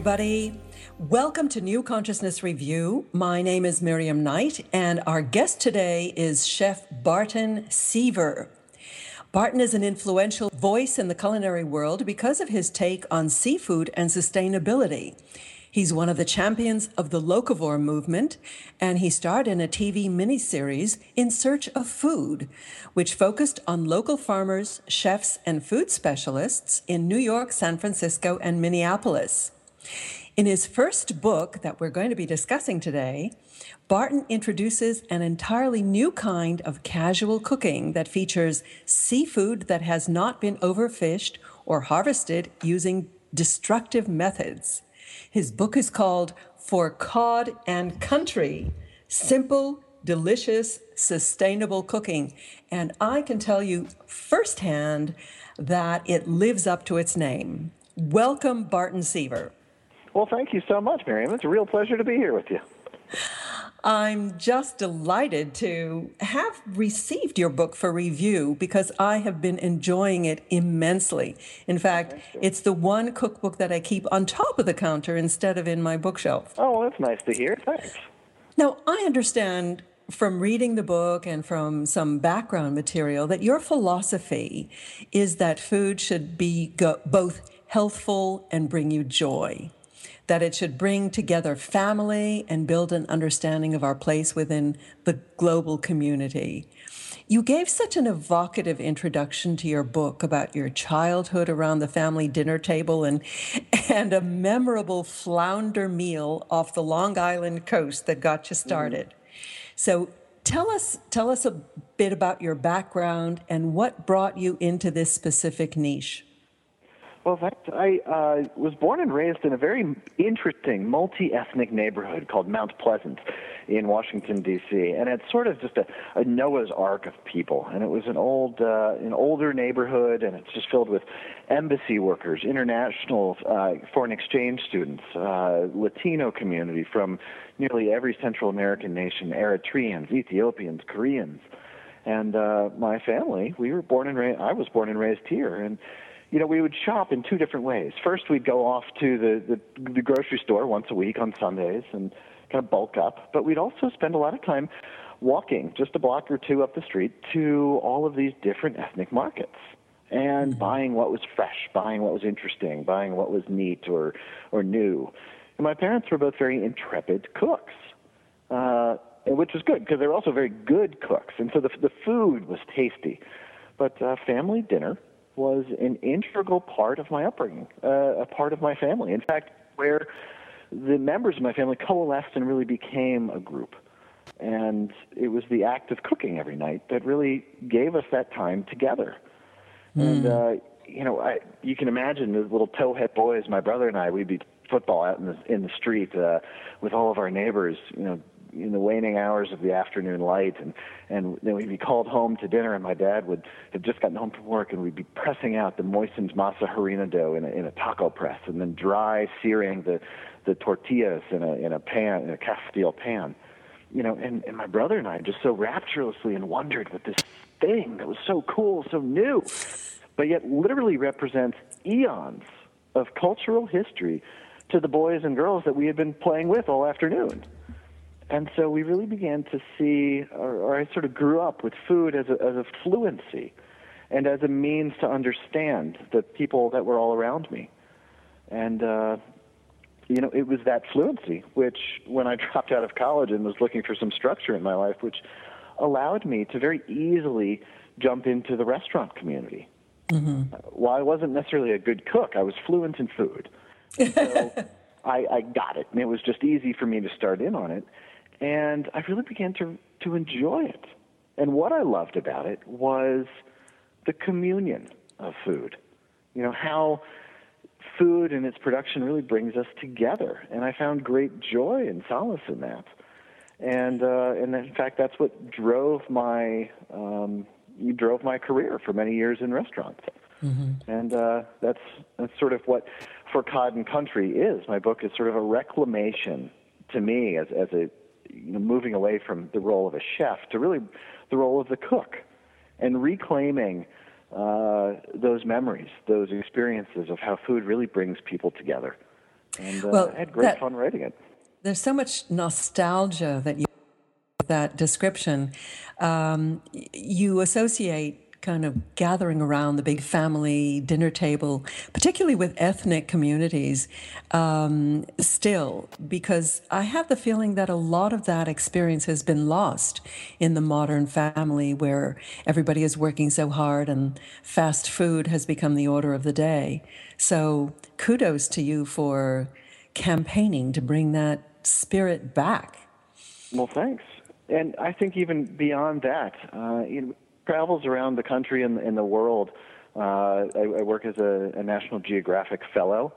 Everybody. Welcome to New Consciousness Review. My name is Miriam Knight, and our guest today is Chef Barton Seaver. Barton is an influential voice in the culinary world because of his take on seafood and sustainability. He's one of the champions of the locavore movement, and he starred in a TV miniseries, In Search of Food, which focused on local farmers, chefs, and food specialists in New York, San Francisco, and Minneapolis. In his first book that we're going to be discussing today, Barton introduces an entirely new kind of casual cooking that features seafood that has not been overfished or harvested using destructive methods. His book is called For Cod and Country Simple, Delicious, Sustainable Cooking. And I can tell you firsthand that it lives up to its name. Welcome, Barton Seaver. Well, thank you so much, Miriam. It's a real pleasure to be here with you. I'm just delighted to have received your book for review because I have been enjoying it immensely. In fact, it's the one cookbook that I keep on top of the counter instead of in my bookshelf. Oh, that's nice to hear. Thanks. Now, I understand from reading the book and from some background material that your philosophy is that food should be go- both healthful and bring you joy that it should bring together family and build an understanding of our place within the global community. You gave such an evocative introduction to your book about your childhood around the family dinner table and, and a memorable flounder meal off the Long Island coast that got you started. Mm-hmm. So tell us tell us a bit about your background and what brought you into this specific niche. Well, fact, I uh, was born and raised in a very interesting multi-ethnic neighborhood called Mount Pleasant in Washington D.C., and it's sort of just a, a Noah's Ark of people. And it was an old, uh, an older neighborhood, and it's just filled with embassy workers, international uh, foreign exchange students, uh, Latino community from nearly every Central American nation, Eritreans, Ethiopians, Koreans, and uh, my family. We were born and raised. I was born and raised here, and you know, we would shop in two different ways. First, we'd go off to the, the, the grocery store once a week on Sundays and kind of bulk up. But we'd also spend a lot of time walking just a block or two up the street to all of these different ethnic markets and mm-hmm. buying what was fresh, buying what was interesting, buying what was neat or, or new. And my parents were both very intrepid cooks, uh, which was good because they were also very good cooks. And so the, the food was tasty. But uh, family dinner was an integral part of my upbringing, uh, a part of my family. In fact, where the members of my family coalesced and really became a group. And it was the act of cooking every night that really gave us that time together. Mm. And, uh, you know, I, you can imagine the little towhead boys, my brother and I, we'd be football out in the in the street uh, with all of our neighbors, you know, in the waning hours of the afternoon light. And and then we'd be called home to dinner and my dad would have just gotten home from work and we'd be pressing out the moistened masa harina dough in a, in a taco press and then dry searing the the tortillas in a in a pan in a cast steel pan. You know and and my brother and I just so rapturously and wondered with this thing that was so cool so new but yet literally represents eons of cultural history to the boys and girls that we had been playing with all afternoon and so we really began to see, or, or I sort of grew up with food as a, as a fluency and as a means to understand the people that were all around me. And, uh, you know, it was that fluency, which when I dropped out of college and was looking for some structure in my life, which allowed me to very easily jump into the restaurant community. Mm-hmm. While I wasn't necessarily a good cook, I was fluent in food. So I, I got it, and it was just easy for me to start in on it and I really began to to enjoy it. And what I loved about it was the communion of food. You know how food and its production really brings us together, and I found great joy and solace in that. And uh, and in fact, that's what drove my um, drove my career for many years in restaurants. Mm-hmm. And uh, that's that's sort of what for Cod and Country is. My book is sort of a reclamation to me as as a you know, moving away from the role of a chef to really the role of the cook and reclaiming uh, those memories, those experiences of how food really brings people together. And uh, Well, I had great that- fun writing it. There's so much nostalgia that you that description. Um, you associate kind of gathering around the big family dinner table, particularly with ethnic communities, um, still, because I have the feeling that a lot of that experience has been lost in the modern family where everybody is working so hard and fast food has become the order of the day. So kudos to you for campaigning to bring that spirit back. Well, thanks. And I think even beyond that, uh, you know, travels around the country and, and the world. Uh, I, I work as a, a National Geographic Fellow,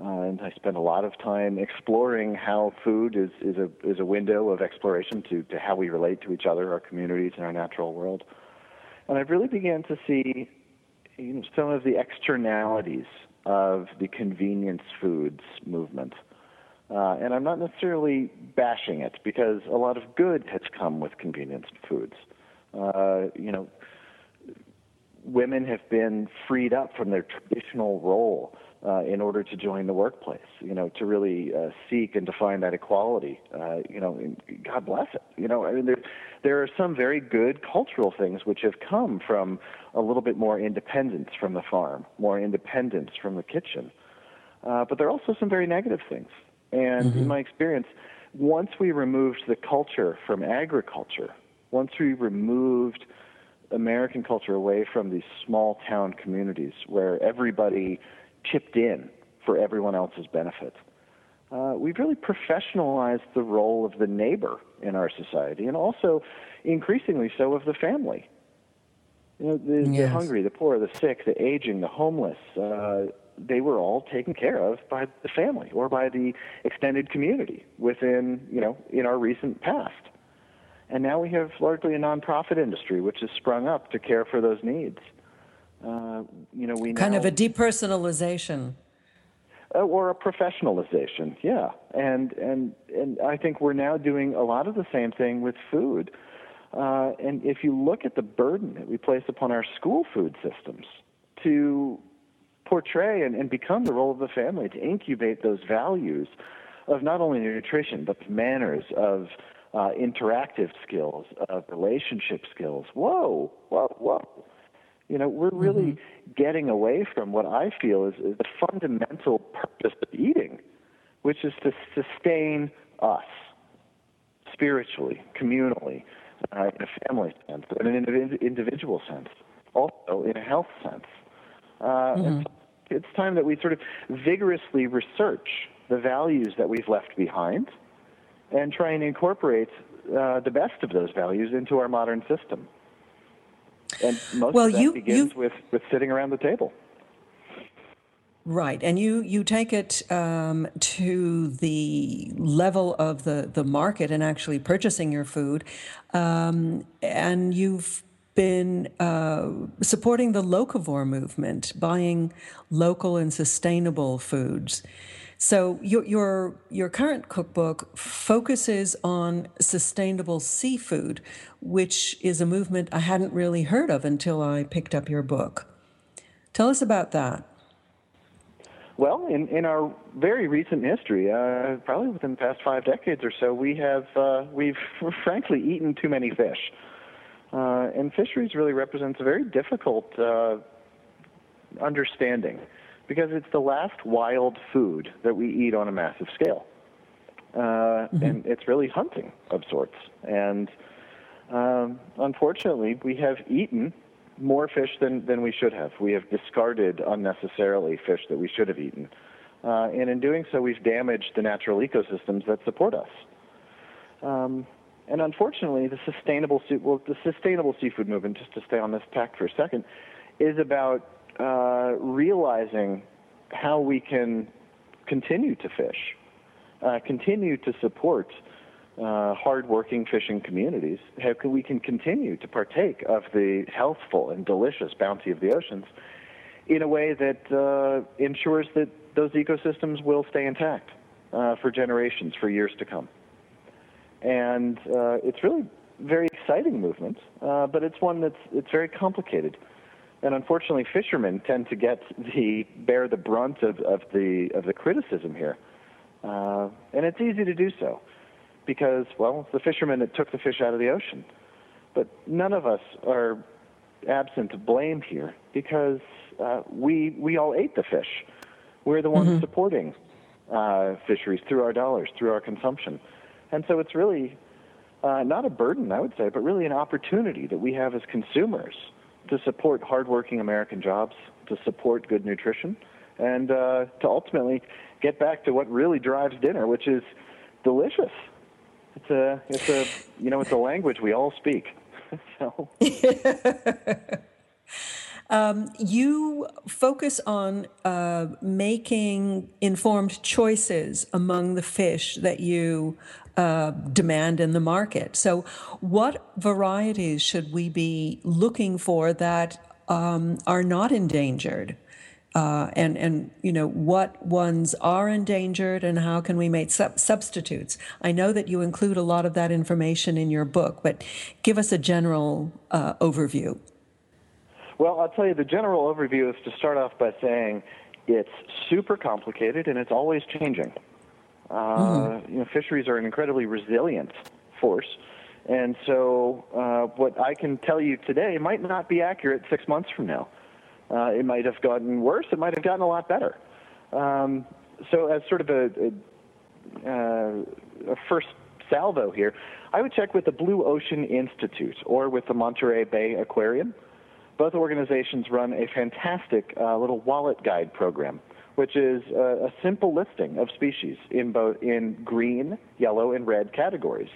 uh, and I spend a lot of time exploring how food is, is a is a window of exploration to, to how we relate to each other, our communities, and our natural world. And I've really began to see you know, some of the externalities of the convenience foods movement. Uh, and I'm not necessarily bashing it because a lot of good has come with convenience foods. Uh, you know, women have been freed up from their traditional role uh, in order to join the workplace. You know, to really uh, seek and define that equality. Uh, you know, and God bless it. You know, I mean, there there are some very good cultural things which have come from a little bit more independence from the farm, more independence from the kitchen. Uh, but there are also some very negative things. And in my experience, once we removed the culture from agriculture, once we removed American culture away from these small town communities where everybody chipped in for everyone else's benefit, uh, we've really professionalized the role of the neighbor in our society and also increasingly so of the family. You know, the, the hungry, the poor, the sick, the aging, the homeless, uh, they were all taken care of by the family or by the extended community within, you know, in our recent past. And now we have largely a nonprofit industry which has sprung up to care for those needs. Uh, you know, we Kind now, of a depersonalization. uh, or a professionalization, yeah. And and and I think we're now doing a lot of the same thing with food. Uh, and if you look at the burden that we place upon our school food systems to portray and, and become the role of the family, to incubate those values of not only nutrition but manners, of uh, interactive skills, of relationship skills. Whoa, whoa, whoa. You know, we're really getting away from what I feel is, is the fundamental purpose of eating, which is to sustain us spiritually, communally, uh, in a family sense, in an individ- individual sense, also in a health sense. Uh, so it's time that we sort of vigorously research the values that we've left behind and try and incorporate uh, the best of those values into our modern system. And most Well, of that you- begins you- with, with sitting around the table. Right, and you you take it um, to the level of the the market and actually purchasing your food, um, and you've been uh, supporting the locavore movement, buying local and sustainable foods. So your your your current cookbook focuses on sustainable seafood, which is a movement I hadn't really heard of until I picked up your book. Tell us about that. Well, in, in our very recent history, uh, probably within the past five decades or so, we have uh, we've frankly eaten too many fish, uh, and fisheries really represents a very difficult uh, understanding because it's the last wild food that we eat on a massive scale, uh, and it's really hunting of sorts. And um, unfortunately, we have eaten more fish than, than we should have. We have discarded unnecessarily fish that we should have eaten. Uh, and in doing so, we've damaged the natural ecosystems that support us. Um, and unfortunately, the sustainable well, the sustainable seafood movement, just to stay on this tack for a second, is about uh, realizing how we can continue to fish, uh, continue to support uh, hardworking fishing communities, how can we can continue to partake of the healthful and delicious bounty of the oceans in a way that uh, ensures that those ecosystems will stay intact uh, for generations, for years to come. And uh, it's really a very exciting movement, uh, but it's one that's it's very complicated And unfortunately, fishermen tend to get the bear the brunt of, of the of the criticism here, uh, and it's easy to do so because well, it's the fishermen that took the fish out of the ocean. But none of us are absent of blame here because uh, we we all ate the fish. We're the ones mm-hmm. supporting uh, fisheries through our dollars, through our consumption, and so it's really uh, not a burden, I would say, but really an opportunity that we have as consumers to support hardworking American jobs, to support good nutrition, and uh, to ultimately get back to what really drives dinner, which is delicious. It's a, it's a, you know, it's a language we all speak. so. Um, you focus on uh, making informed choices among the fish that you uh, demand in the market. So, what varieties should we be looking for that um, are not endangered? Uh, and and you know what ones are endangered and how can we make sub- substitutes? I know that you include a lot of that information in your book, but give us a general uh, overview. Well, I'll tell you the general overview is to start off by saying it's super complicated and it's always changing. Uh, mm-hmm. You know, fisheries are an incredibly resilient force, and so uh, what I can tell you today might not be accurate six months from now. Uh, it might have gotten worse. It might have gotten a lot better. Um, so, as sort of a, a, uh, a first salvo here, I would check with the Blue Ocean Institute or with the Monterey Bay Aquarium. Both organizations run a fantastic uh, little wallet guide program which is a, a simple listing of species in both in green, yellow, and red categories.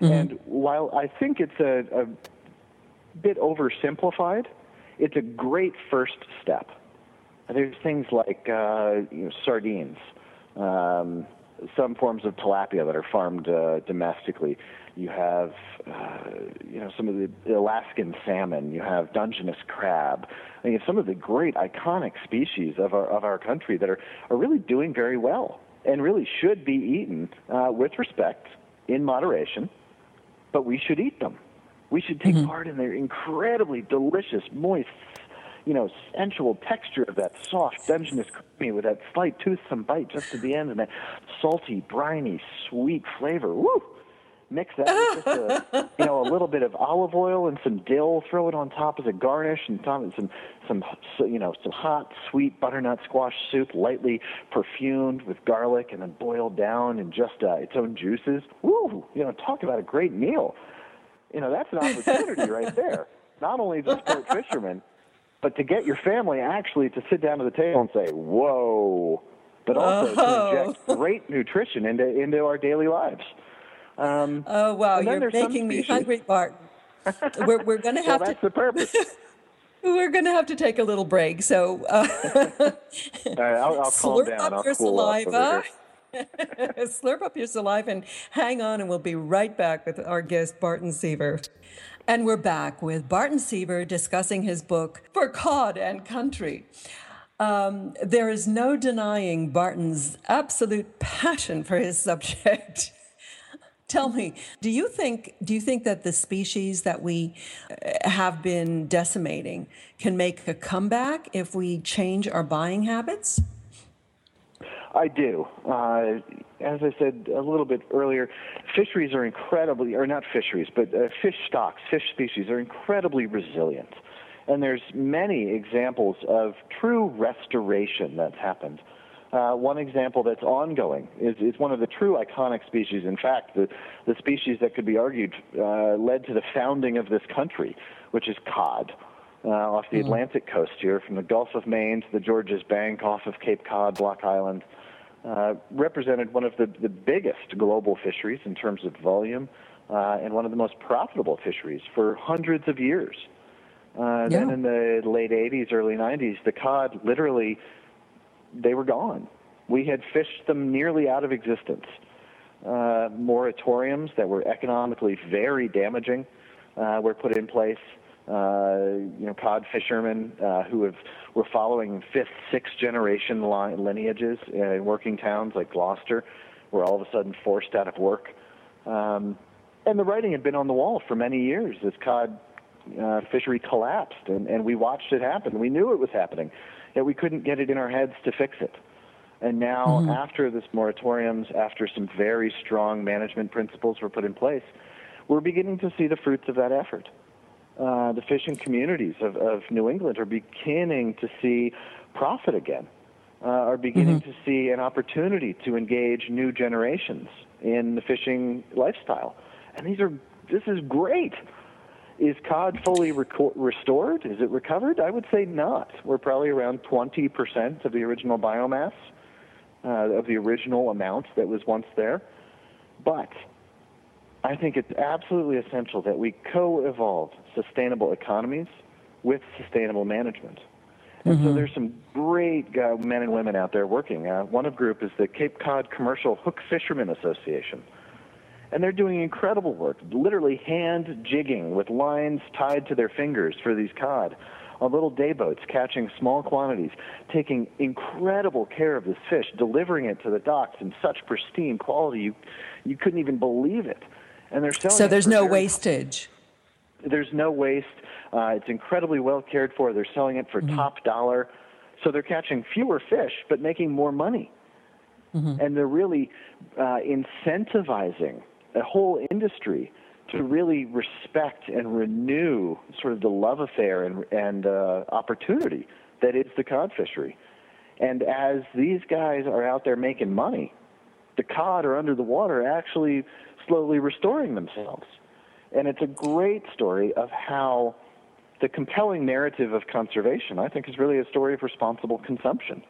Mm-hmm. And while I think it's a, a bit oversimplified, it's a great first step. There's things like uh, you know, sardines, um, some forms of tilapia that are farmed uh, domestically. You have, uh, you know, some of the Alaskan salmon. You have Dungeness crab. I mean, some of the great iconic species of our of our country that are are really doing very well and really should be eaten uh, with respect, in moderation. But we should eat them. We should take mm-hmm. part in their incredibly delicious, moist, you know, sensual texture of that soft Dungeness creamy with that slight toothsome bite just at the end and that salty, briny, sweet flavor. Woo! Mix that with just a, you know a little bit of olive oil and some dill. Throw it on top as a garnish, and some some some you know some hot sweet butternut squash soup, lightly perfumed with garlic, and then boiled down in just uh, its own juices. Woo! You know, talk about a great meal. You know, that's an opportunity right there. Not only to support fishermen, but to get your family actually to sit down to the table and say, "Whoa!" But also oh. to inject great nutrition into into our daily lives. Um, oh wow, you're making me hungry, Bart. we're we're going to have well, to. That's the purpose. we're going to have to take a little break. So, uh, right, I'll, I'll slurp down. up I'll your cool saliva. slurp up your saliva and hang on, and we'll be right back with our guest Barton Seaver. And we're back with Barton Seaver discussing his book For Cod and Country. Um, there is no denying Barton's absolute passion for his subject. Tell me, do you think do you think that the species that we uh, have been decimating can make a comeback if we change our buying habits? I do. Uh, as I said a little bit earlier, fisheries are incredibly, or not fisheries, but uh, fish stocks, fish species are incredibly resilient. And there's many examples of true restoration that's happened. Uh, one example that's ongoing is, is one of the true iconic species. In fact, the, the species that could be argued uh, led to the founding of this country, which is cod. Uh, off the mm-hmm. Atlantic coast here, from the Gulf of Maine to the Georges Bank off of Cape Cod, Block Island, uh, represented one of the, the biggest global fisheries in terms of volume uh, and one of the most profitable fisheries for hundreds of years. Uh, yeah. Then in the late 80s, early 90s, the cod literally they were gone. We had fished them nearly out of existence. Uh, moratoriums that were economically very damaging uh, were put in place. Uh, you know, cod fishermen uh, who have were following fifth, sixth generation line, lineages in working towns like Gloucester were all of a sudden forced out of work. Um, and the writing had been on the wall for many years as cod uh, fishery collapsed, and, and we watched it happen. We knew it was happening, yet we couldn't get it in our heads to fix it. And now, mm-hmm. after this moratoriums, after some very strong management principles were put in place, we're beginning to see the fruits of that effort. Uh, the fishing communities of, of New England are beginning to see profit again, uh, are beginning mm-hmm. to see an opportunity to engage new generations in the fishing lifestyle. And these are this is great. Is cod fully reco- restored? Is it recovered? I would say not. We're probably around 20% of the original biomass, uh, of the original amount that was once there. But I think it's absolutely essential that we co evolve sustainable economies with sustainable management. And mm-hmm. so there's some great uh, men and women out there working. Uh, one of group is the Cape Cod Commercial Hook Fishermen Association and they're doing incredible work, literally hand jigging with lines tied to their fingers for these cod on little day boats, catching small quantities, taking incredible care of this fish, delivering it to the docks in such pristine quality you you couldn't even believe it. And they're selling. So there's no wastage. There's no waste. Uh, it's incredibly well cared for. They're selling it for mm-hmm. top dollar. So they're catching fewer fish but making more money. Mm-hmm. And they're really uh, incentivizing a whole industry to really respect and renew sort of the love affair and, and uh, opportunity that is the cod fishery. And as these guys are out there making money, the cod are under the water actually slowly restoring themselves. And it's a great story of how the compelling narrative of conservation, I think, is really a story of responsible consumption.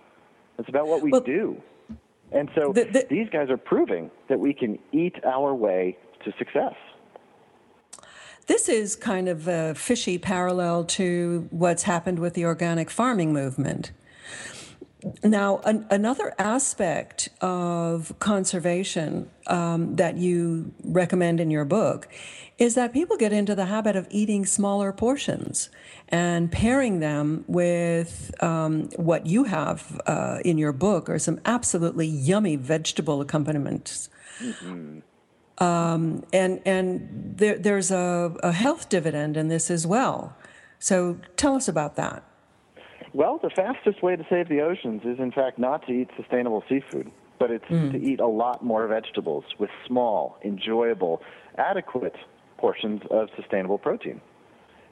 It's about what we well, do. And so the, the, these guys are proving that we can eat our way to success. This is kind of a fishy parallel to what's happened with the organic farming movement. Now, an, another aspect of conservation um, that you recommend in your book is that people get into the habit of eating smaller portions and pairing them with um, what you have uh, in your book are some absolutely yummy vegetable accompaniments. Mm-hmm. Um, and and there, there's a, a health dividend in this as well. So tell us about that. Well, the fastest way to save the oceans is, in fact, not to eat sustainable seafood, but it's mm. to eat a lot more vegetables with small, enjoyable, adequate portions of sustainable protein.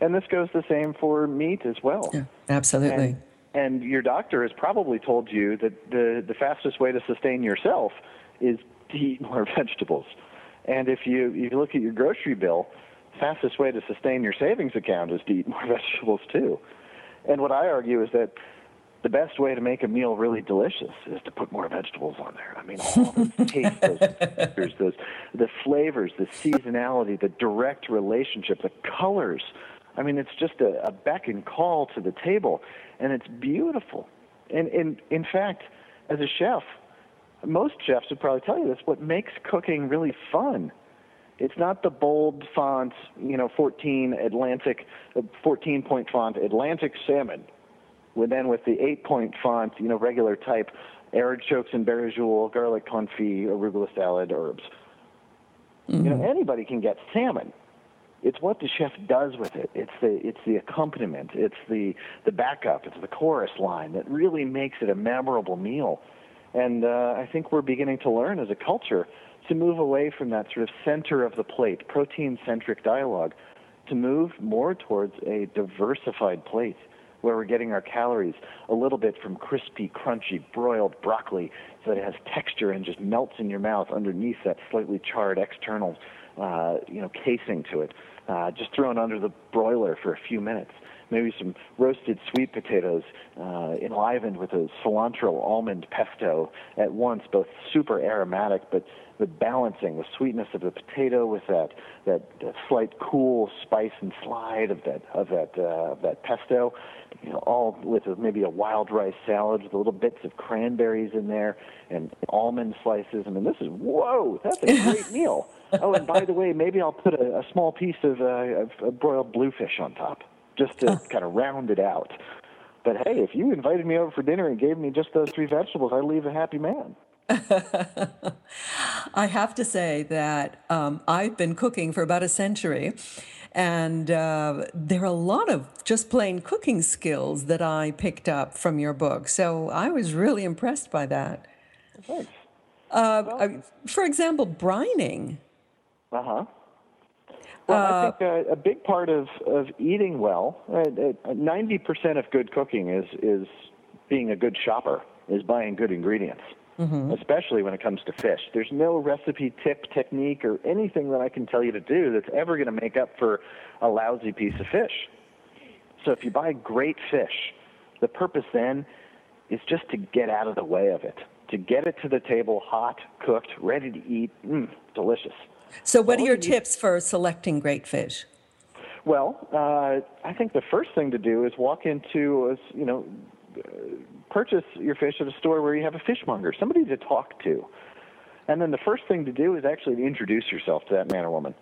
And this goes the same for meat as well. Yeah, absolutely. And, and your doctor has probably told you that the, the fastest way to sustain yourself is to eat more vegetables. And if you, if you look at your grocery bill, the fastest way to sustain your savings account is to eat more vegetables too. And what I argue is that the best way to make a meal really delicious is to put more vegetables on there. I mean, all the taste, those textures, those the flavors, the seasonality, the direct relationship, the colors. I mean, it's just a, a beck and call to the table, and it's beautiful. And in in fact, as a chef, most chefs would probably tell you this. What makes cooking really fun it's not the bold font, you know, 14 Atlantic, 14 point font Atlantic salmon, with then with the 8 point font, you know, regular type artichokes and barigoule, garlic confit, arugula salad, herbs. Mm-hmm. You know, mm-hmm. anybody can get salmon. It's what the chef does with it. It's the it's the accompaniment. It's the the backup. It's the chorus line that really makes it a memorable meal. And uh, I think we're beginning to learn as a culture to move away from that sort of center of the plate, protein centric dialogue, to move more towards a diversified plate where we're getting our calories a little bit from crispy, crunchy, broiled broccoli so that it has texture and just melts in your mouth underneath that slightly charred external uh, you know, casing to it. Uh, just thrown under the broiler for a few minutes maybe some roasted sweet potatoes uh, enlivened with a cilantro almond pesto at once, both super aromatic but the balancing the sweetness of the potato with that that, that slight cool spice and slide of that of that uh, of that pesto, you know, all with a, maybe a wild rice salad with little bits of cranberries in there and almond slices. I mean, this is whoa, that's a great meal. Oh, and by the way, maybe I'll put a, a small piece of, uh, of, of broiled bluefish on top just to kind of round it out. But hey, if you invited me over for dinner and gave me just those three vegetables, I'd leave a happy man. I have to say that um, I've been cooking for about a century. And uh, there are a lot of just plain cooking skills that I picked up from your book. So I was really impressed by that. Thanks. Uh, well, for example, brining. Uh-huh. Well, uh, I think uh, a big part of, of eating well, uh, ninety percent of good cooking is is being a good shopper, is buying good ingredients, mm-hmm. especially when it comes to fish. There's no recipe, tip, technique, or anything that I can tell you to do that's ever going to make up for a lousy piece of fish. So if you buy great fish, the purpose then is just to get out of the way of it, to get it to the table hot, cooked, ready to eat, mm, delicious. So, what are your tips for selecting great fish? Well, uh, I think the first thing to do is walk into, a, you know, purchase your fish at a store where you have a fishmonger, somebody to talk to. And then the first thing to do is actually introduce yourself to that man or woman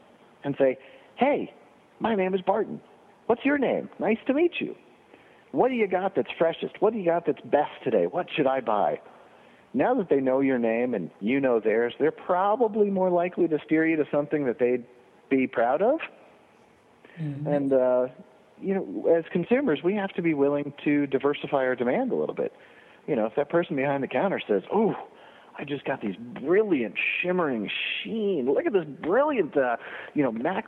and say, Hey, my name is Barton. What's your name? Nice to meet you. What do you got that's freshest? What do you got that's best today? What should I buy? Now that they know your name and you know theirs, they're probably more likely to steer you to something that they'd be proud of. Mm-hmm. And uh, you know, as consumers, we have to be willing to diversify our demand a little bit. You know, if that person behind the counter says, "Oh, I just got these brilliant, shimmering sheen. Look at this brilliant, uh, you know, mac.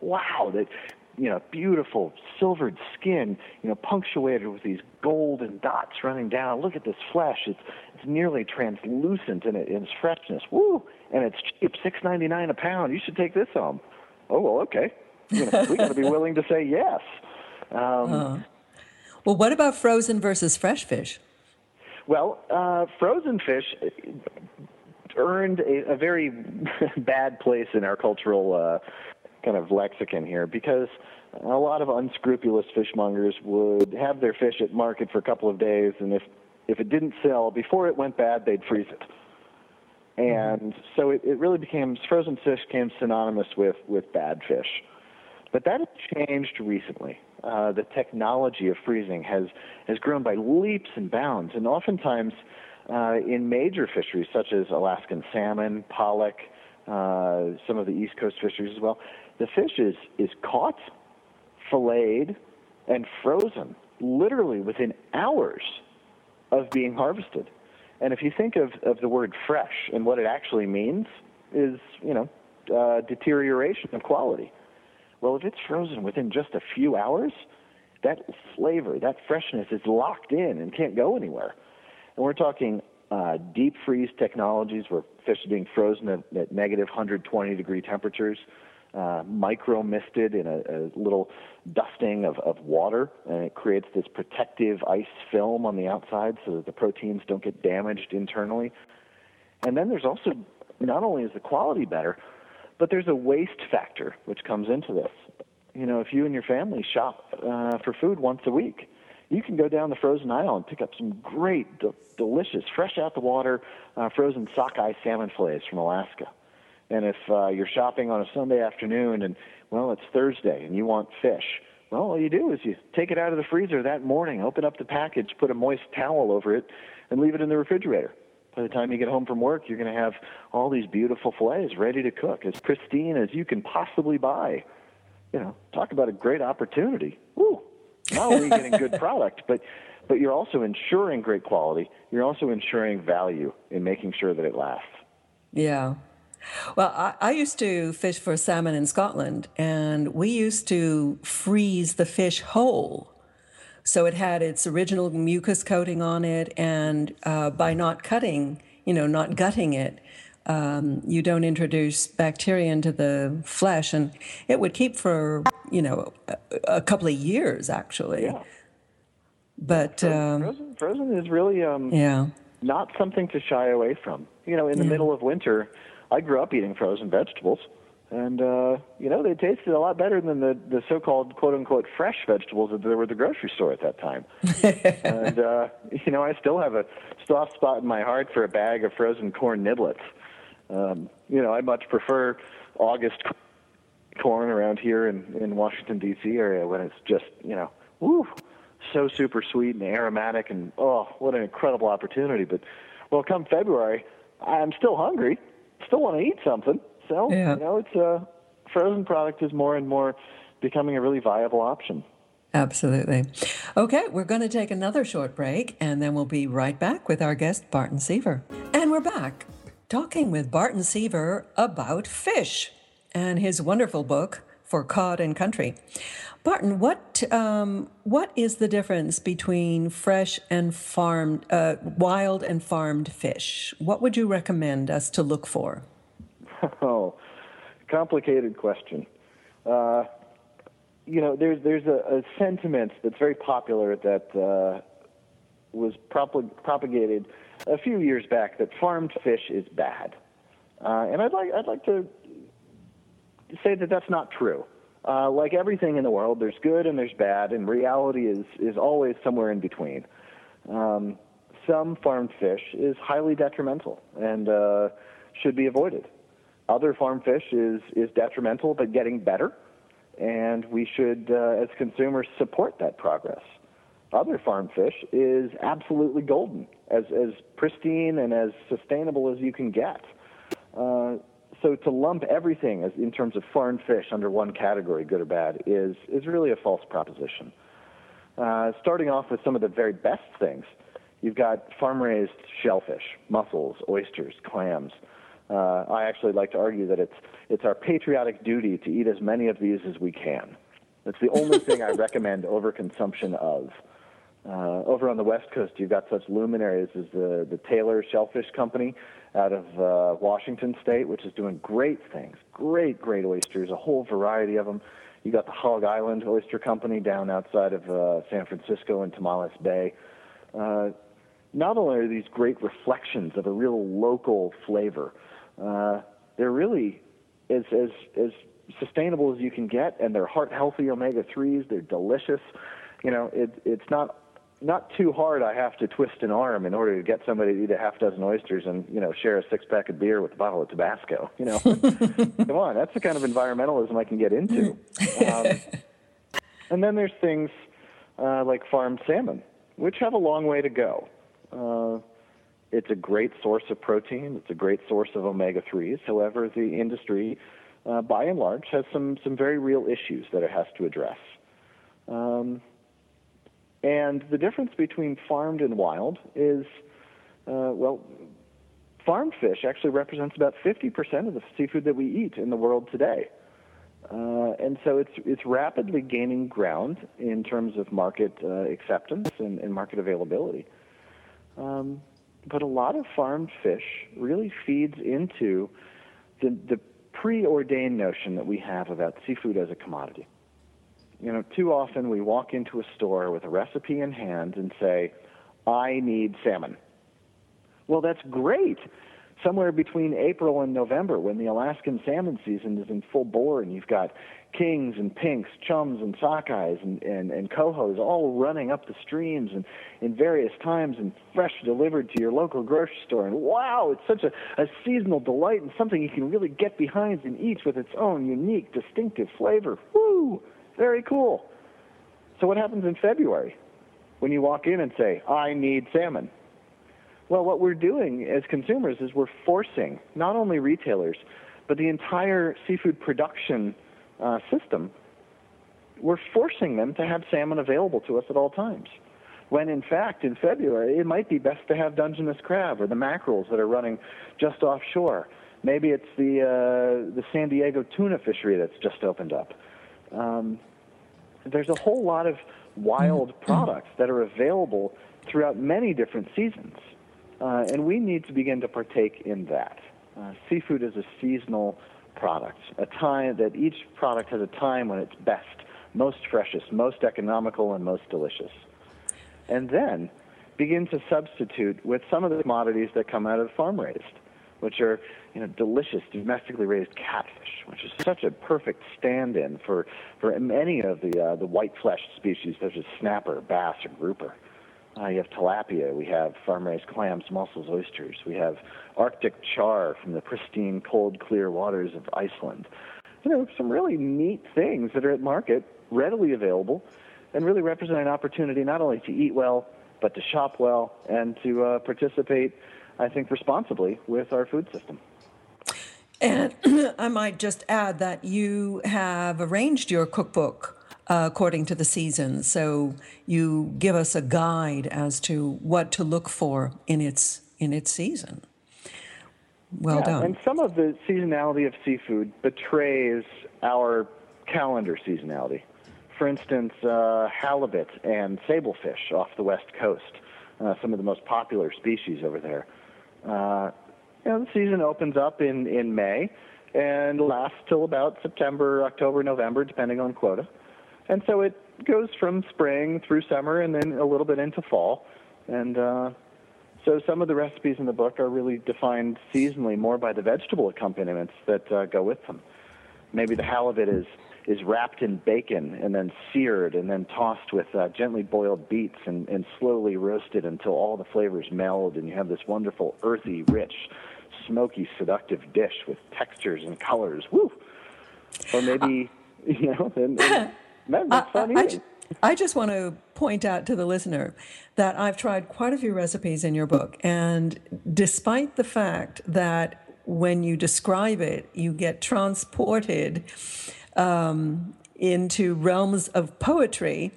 Wow, that you know, beautiful silvered skin, you know, punctuated with these golden dots running down. Look at this flesh; it's it's nearly translucent in, it, in its freshness. Woo! And it's cheap, six ninety nine a pound. You should take this home. Oh well, okay. You know, we got to be willing to say yes. Um, uh, well, what about frozen versus fresh fish? Well, uh, frozen fish earned a, a very bad place in our cultural uh, kind of lexicon here because a lot of unscrupulous fishmongers would have their fish at market for a couple of days, and if if it didn't sell before it went bad, they'd freeze it. And so it, it really became frozen fish became synonymous with with bad fish. But that has changed recently. Uh, the technology of freezing has has grown by leaps and bounds, and oftentimes uh, in major fisheries such as Alaskan salmon, pollock, uh, some of the East Coast fisheries as well, the fish is, is caught, filleted, and frozen literally within hours of being harvested. And if you think of, of the word fresh and what it actually means is, you know, uh, deterioration of quality. Well, if it's frozen within just a few hours, that flavor, that freshness is locked in and can't go anywhere. And we're talking uh, deep freeze technologies where fish are being frozen at, at negative 120 degree temperatures uh, micro misted in a, a little dusting of, of water, and it creates this protective ice film on the outside so that the proteins don't get damaged internally. And then there's also not only is the quality better, but there's a waste factor which comes into this. You know, if you and your family shop uh, for food once a week, you can go down the frozen aisle and pick up some great, de- delicious, fresh out the water, uh, frozen sockeye salmon fillets from Alaska. And if uh, you're shopping on a Sunday afternoon and, well, it's Thursday and you want fish, well, all you do is you take it out of the freezer that morning, open up the package, put a moist towel over it, and leave it in the refrigerator. By the time you get home from work, you're going to have all these beautiful fillets ready to cook, as pristine as you can possibly buy. You know, talk about a great opportunity. Woo! Not only are you getting good product, but but you're also ensuring great quality. You're also ensuring value in making sure that it lasts. Yeah, well, I, I, used to fish for salmon in Scotland, and we used to freeze the fish whole. So it had its original mucus coating on it, and uh, by not cutting, you know, not gutting it, um, you don't introduce bacteria into the flesh, and it would keep for, you know, a, a couple of years actually. Yeah. But um, frozen, frozen is really um, yeah not something to shy away from. You know, in the yeah. middle of winter I grew up eating frozen vegetables, and uh, you know they tasted a lot better than the the so-called quote unquote fresh vegetables that there were at the grocery store at that time. and uh, you know I still have a soft spot in my heart for a bag of frozen corn niblets. Um, you know I much prefer August corn around here in in Washington D.C. area when it's just you know woo so super sweet and aromatic and oh what an incredible opportunity. But well, come February, I'm still hungry still want to eat something. So, yeah. you know, it's a frozen product is more and more becoming a really viable option. Absolutely. Okay, we're going to take another short break and then we'll be right back with our guest, Barton Seaver. And we're back talking with Barton Seaver about fish and his wonderful book, For Cod and Country. Barton, what um, what is the difference between fresh and farmed, uh, wild and farmed fish? What would you recommend us to look for? Oh, complicated question. Uh, you know, there's there's a, a, sentiment that's very popular that uh, was prop- propagated a few years back that farmed fish is bad, uh, and I'd like I'd like to say that that's not true. Uh, like everything in the world, there's good and there's bad, and reality is is always somewhere in between. Um, some farmed fish is highly detrimental and uh, should be avoided. Other farmed fish is is detrimental but getting better and we should, uh, as consumers, support that progress. Other farmed fish is absolutely golden, as, as pristine and as sustainable as you can get. So to lump everything as, in terms of farmed fish under one category, good or bad, is, is really a false proposition. Uh, starting off with some of the very best things, you've got farm-raised shellfish, mussels, oysters, clams, uh, I actually like to argue that it's it's our patriotic duty to eat as many of these as we can. That's the only thing I recommend overconsumption of. Uh, over on the West Coast, you've got such luminaries as the the Taylor Shellfish Company out of uh, Washington State, which is doing great things, great great oysters, a whole variety of them. You got the Hog Island Oyster Company down outside of uh, San Francisco in Tomales Bay. Uh, not only are these great reflections of a real local flavor, uh, they're really as as as sustainable as you can get, and they're heart healthy omega threes. They're delicious. You know, it, it's not not too hard. I have to twist an arm in order to get somebody to eat a half dozen oysters and you know share a six pack of beer with a bottle of Tabasco. You know, come on, that's the kind of environmentalism I can get into. Um, and then there's things uh, like farmed salmon, which have a long way to go. Uh, it's a great source of protein. It's a great source of omega 3s. However, the industry, uh, by and large, has some, some very real issues that it has to address. Um, and the difference between farmed and wild is, uh, well, farmed fish actually represents about 50% of the seafood that we eat in the world today. Uh, and so it's it's rapidly gaining ground in terms of market uh, acceptance and, and, market availability. Um, but a lot of farmed fish really feeds into the, the preordained notion that we have about seafood as a commodity. You know, too often we walk into a store with a recipe in hand and say, I need salmon. Well, that's great somewhere between April and November when the Alaskan salmon season is in full bore and you've got kings and pinks, chums and sockeyes and, and, and cohos all running up the streams and in various times and fresh delivered to your local grocery store. And wow, it's such a, a seasonal delight and something you can really get behind and eat with its own unique, distinctive flavor. Woo! Very cool. So what happens in February when you walk in and say, I need salmon? Well, what we're doing as consumers is we're forcing not only retailers, but the entire seafood production uh, system, we're forcing them to have salmon available to us at all times. When in fact, in February, it might be best to have Dungeness crab or the mackerels that are running just offshore. Maybe it's the uh, the San Diego tuna fishery that's just opened up. Um, there's a whole lot of wild mm-hmm. products that are available throughout many different seasons, uh, and we need to begin to partake in that. Uh, seafood is a seasonal product, a time that each product has a time when it's best, most freshest, most economical, and most delicious. And then begin to substitute with some of the commodities that come out of farm raised, which are you know delicious domestically raised catfish, which is such a perfect stand-in for for many of the uh, the white fleshed species such as snapper, bass, or grouper. Uh, you have tilapia. We have farm-raised clams, mussels, oysters. We have Arctic char from the pristine, cold, clear waters of Iceland. You know, some really neat things that are at market, readily available, and really represent an opportunity not only to eat well, but to shop well and to uh, participate, I think, responsibly with our food system. And I might just add that you have arranged your cookbook uh, according to the season. So you give us a guide as to what to look for in its in its season. Well yeah, done. And some of the seasonality of seafood betrays our calendar seasonality. For instance, uh, halibut and sablefish off the west coast, uh, some of the most popular species over there. Know, the season opens up in, in May and lasts till about September, October, November, depending on quota. And so it goes from spring through summer and then a little bit into fall. And uh, so some of the recipes in the book are really defined seasonally more by the vegetable accompaniments that uh, go with them. Maybe the halibut is is wrapped in bacon and then seared and then tossed with uh, gently boiled beets and, and slowly roasted until all the flavors meld and you have this wonderful earthy, rich, smoky, seductive dish with textures and colors. Woo! Or maybe, uh, you know, and, and that's fun I, I just want to point out to the listener that I've tried quite a few recipes in your book, and despite the fact that when you describe it, you get transported um, into realms of poetry,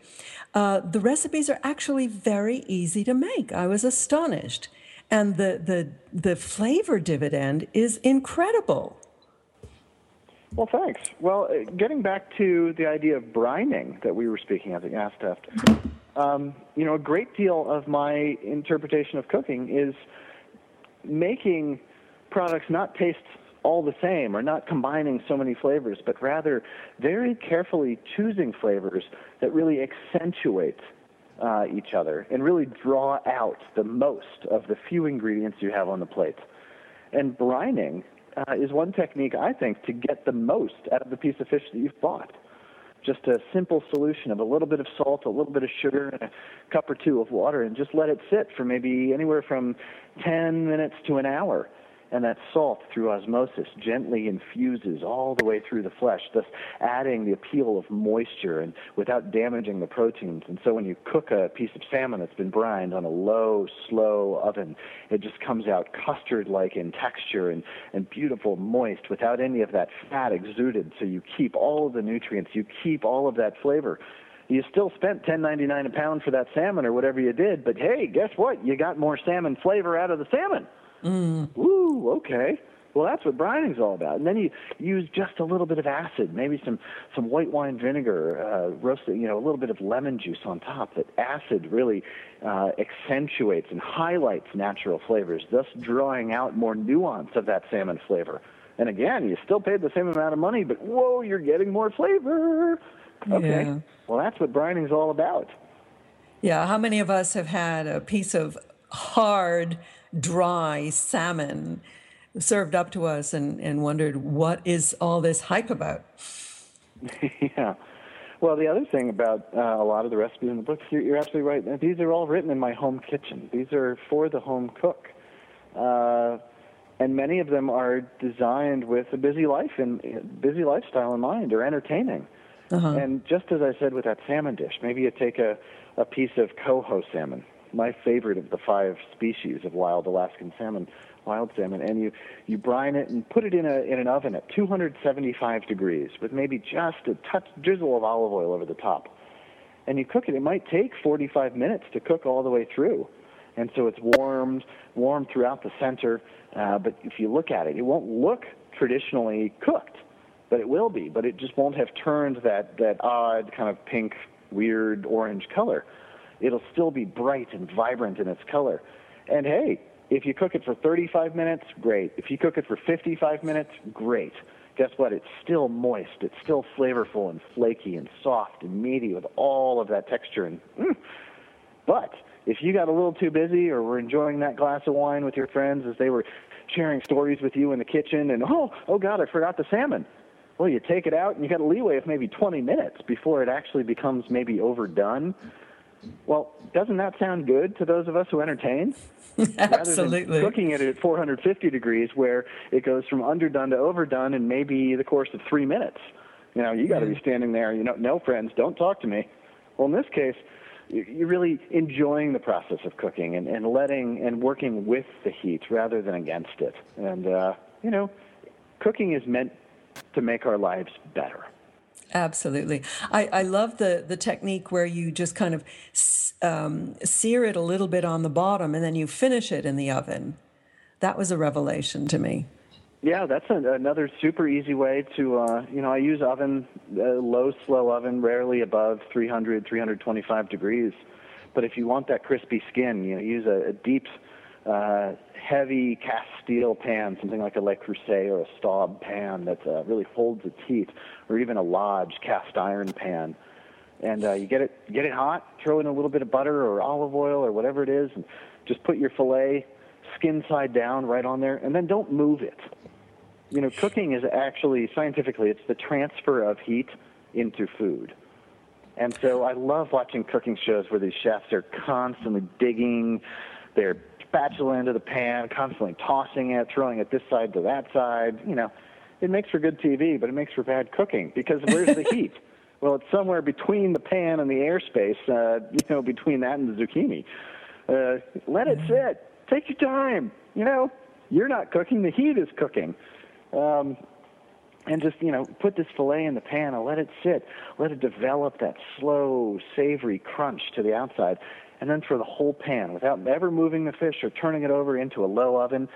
uh, the recipes are actually very easy to make. I was astonished. And the, the, the flavor dividend is incredible. Well, thanks. Well, uh, getting back to the idea of brining that we were speaking of at Yasteft, um, you know, a great deal of my interpretation of cooking is making products not taste all the same or not combining so many flavors, but rather very carefully choosing flavors that really accentuate uh, each other and really draw out the most of the few ingredients you have on the plate. And brining uh, is one technique, I think, to get the most out of the piece of fish that you've bought. Just a simple solution of a little bit of salt, a little bit of sugar, and a cup or two of water, and just let it sit for maybe anywhere from 10 minutes to an hour and that salt through osmosis gently infuses all the way through the flesh, thus adding the appeal of moisture and without damaging the proteins. And so when you cook a piece of salmon that's been brined on a low, slow oven, it just comes out custard-like in texture and, and beautiful, moist, without any of that fat exuded. So you keep all of the nutrients, you keep all of that flavor you still spent ten ninety nine a pound for that salmon or whatever you did, but hey, guess what? You got more salmon flavor out of the salmon. Mm. Ooh, okay. Well, that's what brining's all about. And then you use just a little bit of acid, maybe some some white wine vinegar, uh, roasted, you know, a little bit of lemon juice on top. That acid really uh, accentuates and highlights natural flavors, thus drawing out more nuance of that salmon flavor. And again, you still paid the same amount of money, but whoa, you're getting more flavor. Okay. Yeah. Well, that's what brining's all about. Yeah. How many of us have had a piece of hard dry salmon served up to us and, and wondered what is all this hype about. yeah. Well, the other thing about uh, a lot of the recipes in the books, you're, you're, absolutely right. These are all written in my home kitchen. These are for the home cook. Uh, and many of them are designed with a busy life and busy lifestyle in mind or entertaining. Uh-huh. And just as I said with that salmon dish, maybe you take a, a piece of coho salmon my favorite of the five species of wild Alaskan salmon, wild salmon, and you you brine it and put it in a in an oven at 275 degrees with maybe just a touch drizzle of olive oil over the top, and you cook it. It might take 45 minutes to cook all the way through, and so it's warmed warm throughout the center. Uh, but if you look at it, it won't look traditionally cooked, but it will be. But it just won't have turned that that odd kind of pink, weird orange color it'll still be bright and vibrant in its color. And hey, if you cook it for 35 minutes, great. If you cook it for 55 minutes, great. Guess what? It's still moist. It's still flavorful and flaky and soft and meaty with all of that texture. And mm. but if you got a little too busy or were enjoying that glass of wine with your friends as they were sharing stories with you in the kitchen, and oh, oh God, I forgot the salmon. Well, you take it out and you got a leeway of maybe 20 minutes before it actually becomes maybe overdone well, doesn't that sound good to those of us who entertain? Absolutely. cooking it at 450 degrees, where it goes from underdone to overdone in maybe the course of three minutes. You know, you got to be standing there. You know, no friends, don't talk to me. Well, in this case, you're really enjoying the process of cooking and, and letting and working with the heat rather than against it. And uh, you know, cooking is meant to make our lives better. Absolutely. I, I love the, the technique where you just kind of um, sear it a little bit on the bottom and then you finish it in the oven. That was a revelation to me. Yeah, that's a, another super easy way to, uh, you know, I use oven, uh, low, slow oven, rarely above 300, 325 degrees. But if you want that crispy skin, you know, use a, a deep, uh, heavy cast steel pan, something like a Le Creuset or a Staub pan that uh, really holds its heat, or even a Lodge cast iron pan. And uh, you get it, get it hot, throw in a little bit of butter or olive oil or whatever it is, and just put your fillet skin side down right on there, and then don't move it you know, cooking is actually scientifically it's the transfer of heat into food. And so I love watching cooking shows where these chefs are constantly digging their spatula into the pan, constantly tossing it, throwing it this side to that side. You know, it makes for good TV, but it makes for bad cooking because where's the heat? Well, it's somewhere between the pan and the airspace, uh, you know, between that and the zucchini. Uh, let it sit. Take your time. You know, you're not cooking, the heat is cooking. Um, and just you know put this fillet in the pan and let it sit let it develop that slow savory crunch to the outside and then throw the whole pan without ever moving the fish or turning it over into a low oven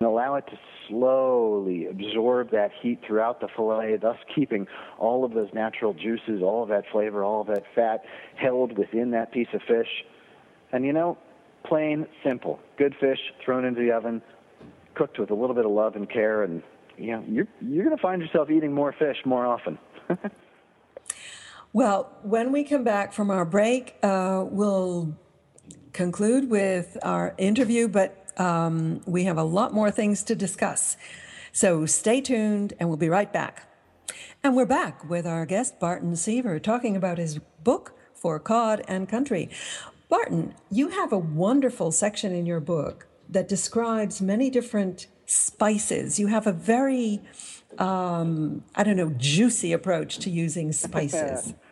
and allow it to slowly absorb that heat throughout the fillet thus keeping all of those natural juices all of that flavor all of that fat held within that piece of fish and you know plain simple good fish thrown into the oven cooked with a little bit of love and care and you know, you're you're going to find yourself eating more fish more often. well, when we come back from our break, uh, we'll conclude with our interview, but um, we have a lot more things to discuss. So stay tuned, and we'll be right back. And we're back with our guest, Barton Seaver, talking about his book, For Cod and Country. Barton, you have a wonderful section in your book that describes many different spices. You have a very, um, I don't know, juicy approach to using spices.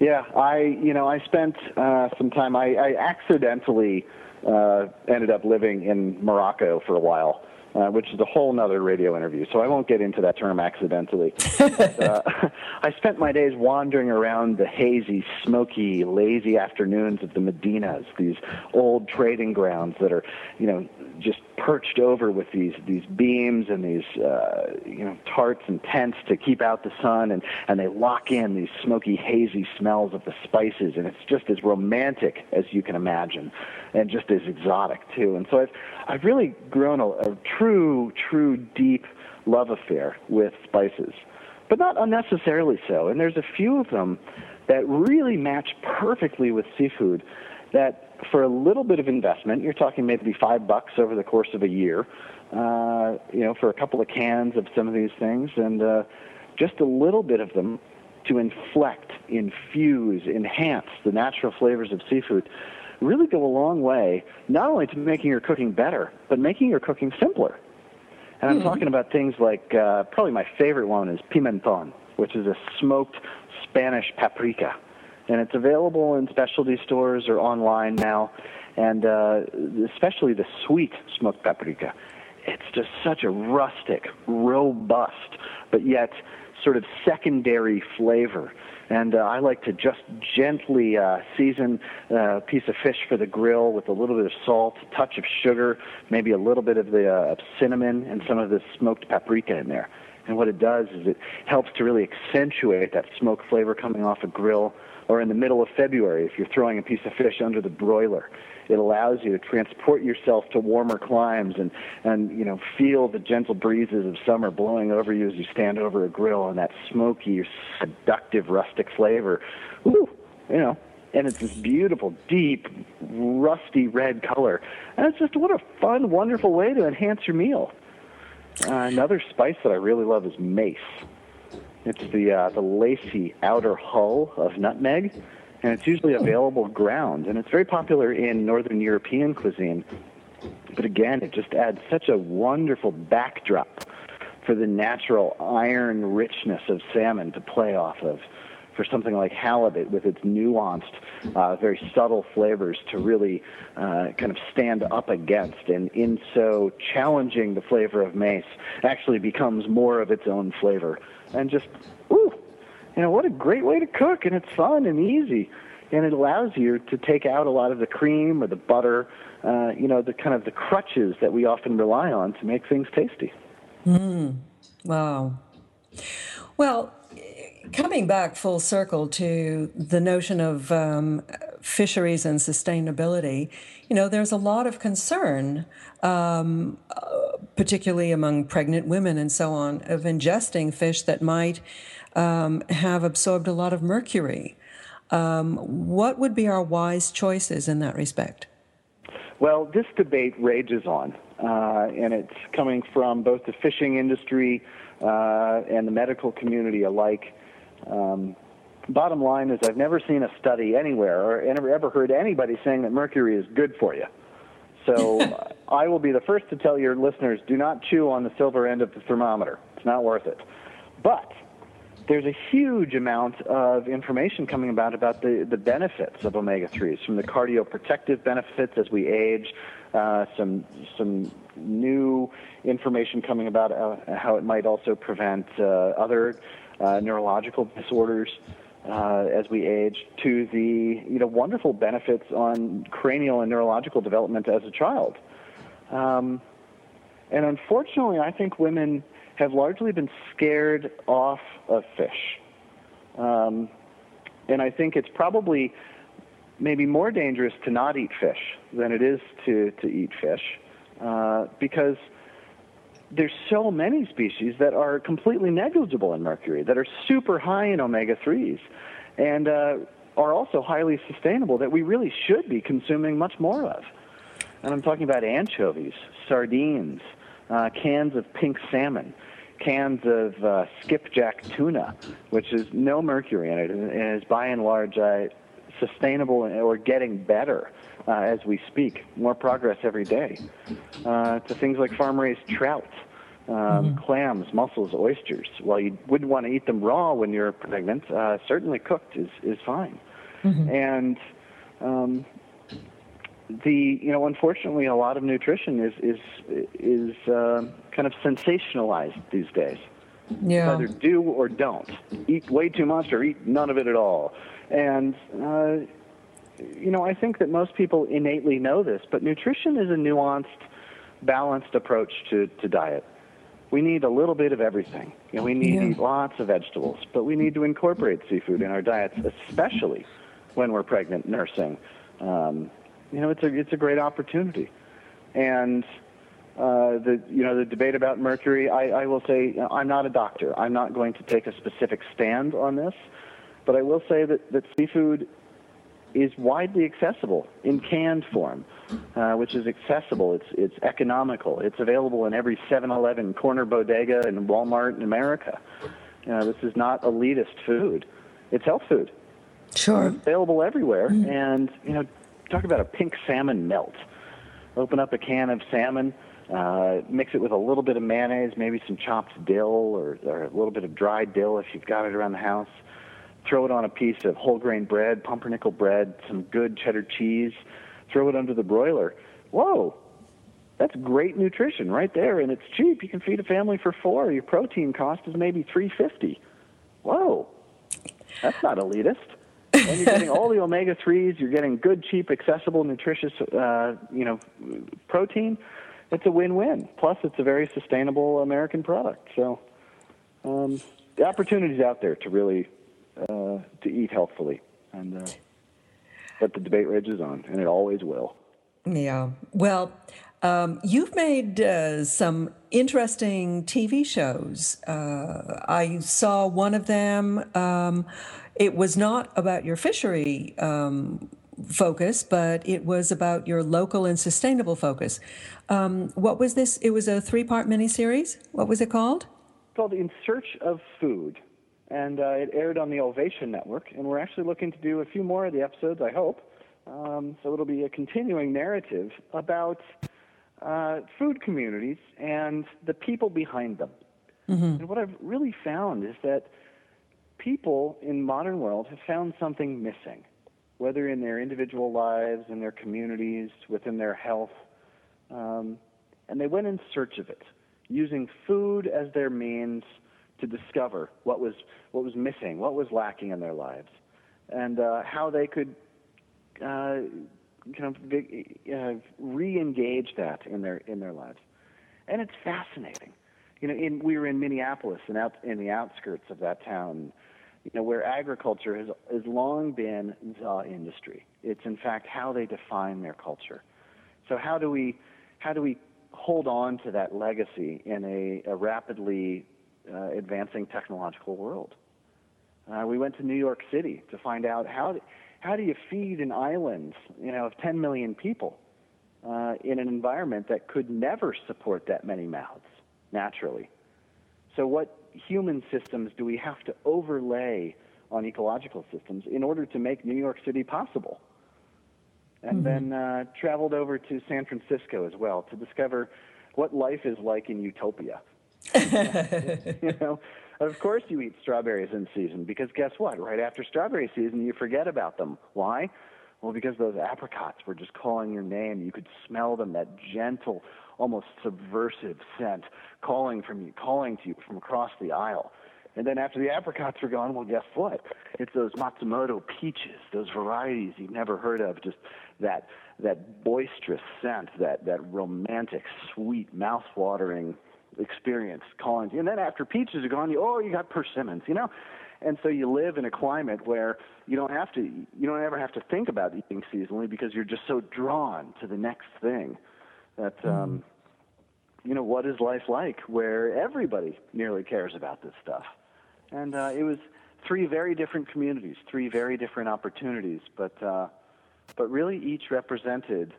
yeah, I, you know, I spent uh, some time, I, I accidentally uh, ended up living in Morocco for a while uh, which is a whole nother radio interview. So I won't get into that term accidentally. but, uh, I spent my days wandering around the hazy, smoky, lazy afternoons of the Medinas, these old trading grounds that are, you know, just perched over with these these beams and these uh, you know tarts and tents to keep out the sun, and and they lock in these smoky, hazy smells of the spices, and it's just as romantic as you can imagine, and just as exotic too. And so I've I've really grown a, a true, true, deep love affair with spices, but not unnecessarily so. And there's a few of them that really match perfectly with seafood that for a little bit of investment, you're talking maybe five bucks over the course of a year, uh, you know, for a couple of cans of some of these things, and uh, just a little bit of them to inflect, infuse, enhance the natural flavors of seafood really go a long way, not only to making your cooking better, but making your cooking simpler. And I'm mm-hmm. talking about things like uh, probably my favorite one is pimenton, which is a smoked Spanish paprika. And it's available in specialty stores or online now. And uh, especially the sweet smoked paprika. It's just such a rustic, robust, but yet sort of secondary flavor and uh, I like to just gently uh, season uh, a piece of fish for the grill with a little bit of salt, a touch of sugar, maybe a little bit of the uh, cinnamon, and some of the smoked paprika in there. And what it does is it helps to really accentuate that smoke flavor coming off a grill. Or in the middle of February, if you're throwing a piece of fish under the broiler, it allows you to transport yourself to warmer climes and, and you know, feel the gentle breezes of summer blowing over you as you stand over a grill and that smoky, seductive, rustic flavor. Ooh, you know, and it's this beautiful, deep, rusty red color. And it's just what a fun, wonderful way to enhance your meal. Uh, another spice that I really love is mace. It's the uh, the lacy outer hull of nutmeg and it's usually available ground, and it's very popular in Northern European cuisine. But again, it just adds such a wonderful backdrop for the natural iron richness of salmon to play off of. for something like halibut with its nuanced, uh, very subtle flavors to really uh, kind of stand up against. And in so challenging the flavor of mace actually becomes more of its own flavor. And just, ooh, you know, what a great way to cook. And it's fun and easy. And it allows you to take out a lot of the cream or the butter, uh, you know, the kind of the crutches that we often rely on to make things tasty. Mm. Wow. Well, coming back full circle to the notion of um, fisheries and sustainability, you know, there's a lot of concern, um, particularly among pregnant women and so on, of ingesting fish that might um, have absorbed a lot of mercury. Um, what would be our wise choices in that respect? Well, this debate rages on, uh, and it's coming from both the fishing industry uh, and the medical community alike. Um, bottom line is, I've never seen a study anywhere or ever, ever heard anybody saying that mercury is good for you. So I will be the first to tell your listeners do not chew on the silver end of the thermometer. It's not worth it. But there's a huge amount of information coming about about the, the benefits of omega 3s, from the cardioprotective benefits as we age, uh, some some new information coming about uh, how it might also prevent uh, other uh, neurological disorders uh, as we age, to the you know wonderful benefits on cranial and neurological development as a child. Um, and unfortunately, I think women have largely been scared off of fish. Um, and I think it's probably maybe more dangerous to not eat fish than it is to, to eat fish uh, because there's so many species that are completely negligible in mercury, that are super high in omega 3s, and uh, are also highly sustainable that we really should be consuming much more of. And I'm talking about anchovies, sardines, uh, cans of pink salmon, cans of uh, skipjack tuna, which is no mercury in it and is by and large uh, sustainable or getting better uh, as we speak. More progress every day. Uh, to things like farm raised trout. Um, mm-hmm. Clams, mussels, oysters. While you wouldn't want to eat them raw when you're pregnant, uh, certainly cooked is, is fine. Mm-hmm. And um, the you know unfortunately a lot of nutrition is is is uh, kind of sensationalized these days. Yeah. Either do or don't. Eat way too much or eat none of it at all. And uh, you know I think that most people innately know this, but nutrition is a nuanced, balanced approach to to diet. We need a little bit of everything. You know, we need yeah. lots of vegetables, but we need to incorporate seafood in our diets, especially when we're pregnant, nursing. Um, you know, it's a it's a great opportunity. And uh, the you know the debate about mercury, I, I will say I'm not a doctor. I'm not going to take a specific stand on this, but I will say that that seafood is widely accessible in canned form, uh, which is accessible. It's it's economical. It's available in every 7-Eleven, corner bodega, and Walmart in America. Uh, this is not elitist food. It's health food. Sure. It's available everywhere, mm. and you know talk about a pink salmon melt. Open up a can of salmon, uh, mix it with a little bit of mayonnaise, maybe some chopped dill or, or a little bit of dried dill if you've got it around the house. Throw it on a piece of whole grain bread, pumpernickel bread, some good cheddar cheese. Throw it under the broiler. Whoa, that's great nutrition right there, and it's cheap. You can feed a family for four. Your protein cost is maybe three fifty. Whoa, that's not elitist and you're getting all the omega threes. You're getting good, cheap, accessible, nutritious, uh, you know, protein. It's a win-win. Plus, it's a very sustainable American product. So, um, the opportunities out there to really to eat healthfully, and uh, but the debate rages on, and it always will. Yeah. Well, um, you've made uh, some interesting TV shows. Uh, I saw one of them. Um, it was not about your fishery um, focus, but it was about your local and sustainable focus. Um, what was this? It was a three part miniseries. What was it called? It's called In Search of Food. And uh, it aired on the Ovation Network. And we're actually looking to do a few more of the episodes, I hope. Um, so it'll be a continuing narrative about uh, food communities and the people behind them. Mm-hmm. And what I've really found is that people in modern world have found something missing, whether in their individual lives, in their communities, within their health, um, and they went in search of it, using food as their means to discover what was what was missing, what was lacking in their lives, and uh, how they could uh, kind of uh, re-engage that in their in their lives. And it's fascinating. You know, in, we were in Minneapolis and out in the outskirts of that town, you know, where agriculture has has long been the industry. It's in fact how they define their culture. So how do we how do we hold on to that legacy in a, a rapidly uh, advancing technological world? Uh, we went to New York City to find out how do, how do you feed an island, you know, of 10 million people uh, in an environment that could never support that many mouths naturally. So, what human systems do we have to overlay on ecological systems in order to make New York City possible? And mm-hmm. then uh, traveled over to San Francisco as well to discover what life is like in utopia. you know, of course you eat strawberries in season because guess what? Right after strawberry season, you forget about them. Why? Well, because those apricots were just calling your name. You could smell them, that gentle, almost subversive scent calling from you, calling to you from across the aisle. And then after the apricots were gone, well, guess what? It's those Masumoto peaches, those varieties you've never heard of, just that that boisterous scent, that that romantic, sweet, mouth-watering experience calling you. And then after peaches are gone, you oh, you got persimmons, you know. And so you live in a climate where you don't have to, you don't ever have to think about eating seasonally because you're just so drawn to the next thing. That, mm. um, you know, what is life like where everybody nearly cares about this stuff? And uh, it was three very different communities, three very different opportunities, but uh, but really each represented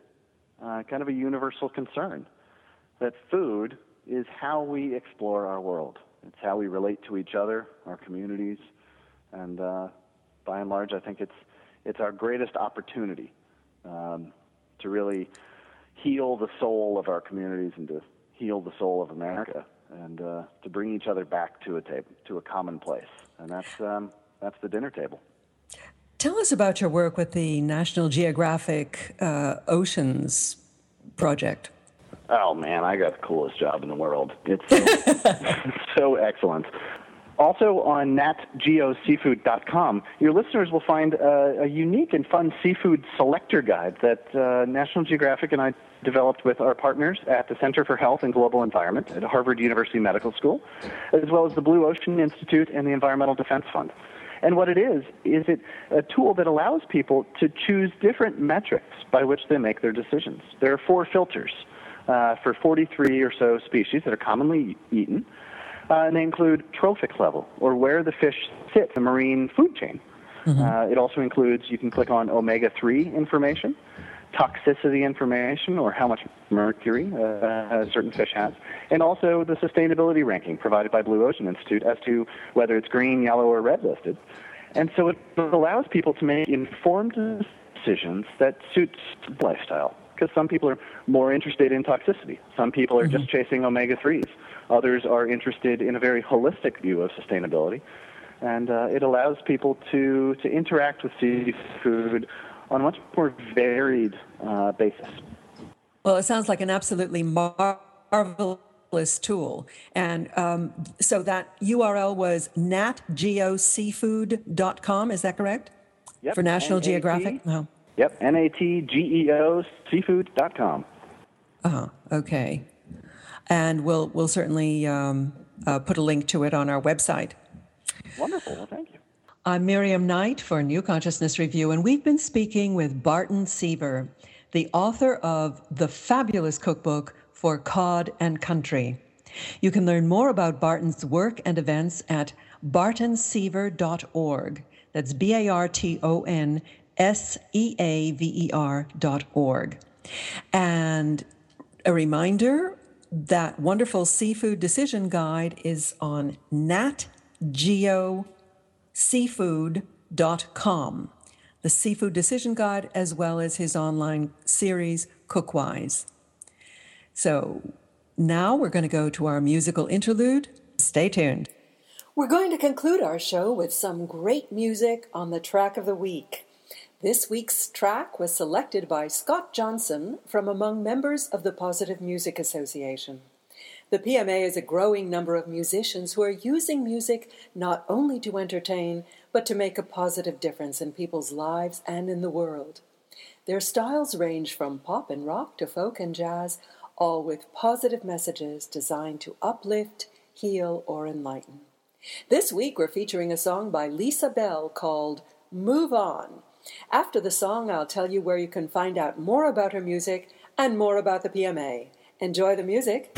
uh, kind of a universal concern that food is how we explore our world. It's how we relate to each other, our communities, and uh, by and large, I think it's it's our greatest opportunity um, to really heal the soul of our communities and to heal the soul of America and uh, to bring each other back to a table, to a common place, and that's um, that's the dinner table. Tell us about your work with the National Geographic uh, Oceans Project. Oh man, I got the coolest job in the world. It's so, so excellent. Also on natgeoseafood.com, your listeners will find a, a unique and fun seafood selector guide that uh, National Geographic and I developed with our partners at the Center for Health and Global Environment at Harvard University Medical School, as well as the Blue Ocean Institute and the Environmental Defense Fund. And what it is, is it a tool that allows people to choose different metrics by which they make their decisions. There are four filters uh, for 43 or so species that are commonly eaten, uh, and they include trophic level, or where the fish sit in the marine food chain. Mm-hmm. Uh, it also includes, you can click on omega 3 information, toxicity information, or how much mercury uh, a certain fish has, and also the sustainability ranking provided by Blue Ocean Institute as to whether it's green, yellow, or red listed. And so it allows people to make informed decisions that suits lifestyle because some people are more interested in toxicity. Some people are mm-hmm. just chasing omega 3s. Others are interested in a very holistic view of sustainability. And uh, it allows people to, to interact with seafood on a much more varied uh, basis. Well, it sounds like an absolutely marvelous tool. And um, so that URL was natgeoseafood.com, is that correct? Yep. For National N-A-T- Geographic? No. Yep, N A T G E O seafood.com. Uh huh. Okay. And we'll, we'll certainly um, uh, put a link to it on our website. Wonderful. Well, thank you. I'm Miriam Knight for New Consciousness Review, and we've been speaking with Barton Seaver, the author of the fabulous cookbook for Cod and Country. You can learn more about Barton's work and events at bartonseaver.org. That's B A R T O N S-E-A-V-E-R dot org. And a reminder that wonderful seafood decision guide is on natgeoseafood.com. The seafood decision guide, as well as his online series, Cookwise. So now we're going to go to our musical interlude. Stay tuned. We're going to conclude our show with some great music on the track of the week. This week's track was selected by Scott Johnson from among members of the Positive Music Association. The PMA is a growing number of musicians who are using music not only to entertain, but to make a positive difference in people's lives and in the world. Their styles range from pop and rock to folk and jazz, all with positive messages designed to uplift, heal, or enlighten. This week we're featuring a song by Lisa Bell called Move On. After the song, I'll tell you where you can find out more about her music and more about the PMA. Enjoy the music.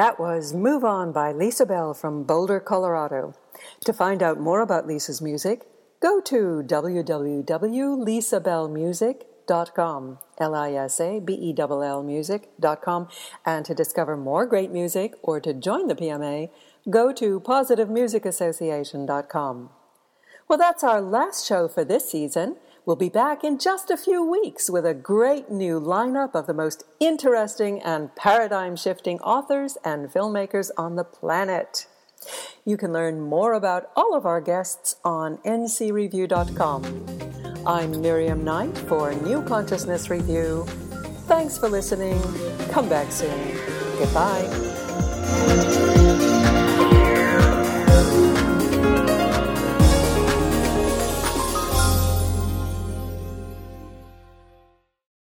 That was Move On by Lisa Bell from Boulder, Colorado. To find out more about Lisa's music, go to www.lisabellmusic.com, L-I-S-A-B-E-L-L music.com, and to discover more great music or to join the PMA, go to positivemusicassociation.com. Well, that's our last show for this season. We'll be back in just a few weeks with a great new lineup of the most interesting and paradigm shifting authors and filmmakers on the planet. You can learn more about all of our guests on ncreview.com. I'm Miriam Knight for New Consciousness Review. Thanks for listening. Come back soon. Goodbye.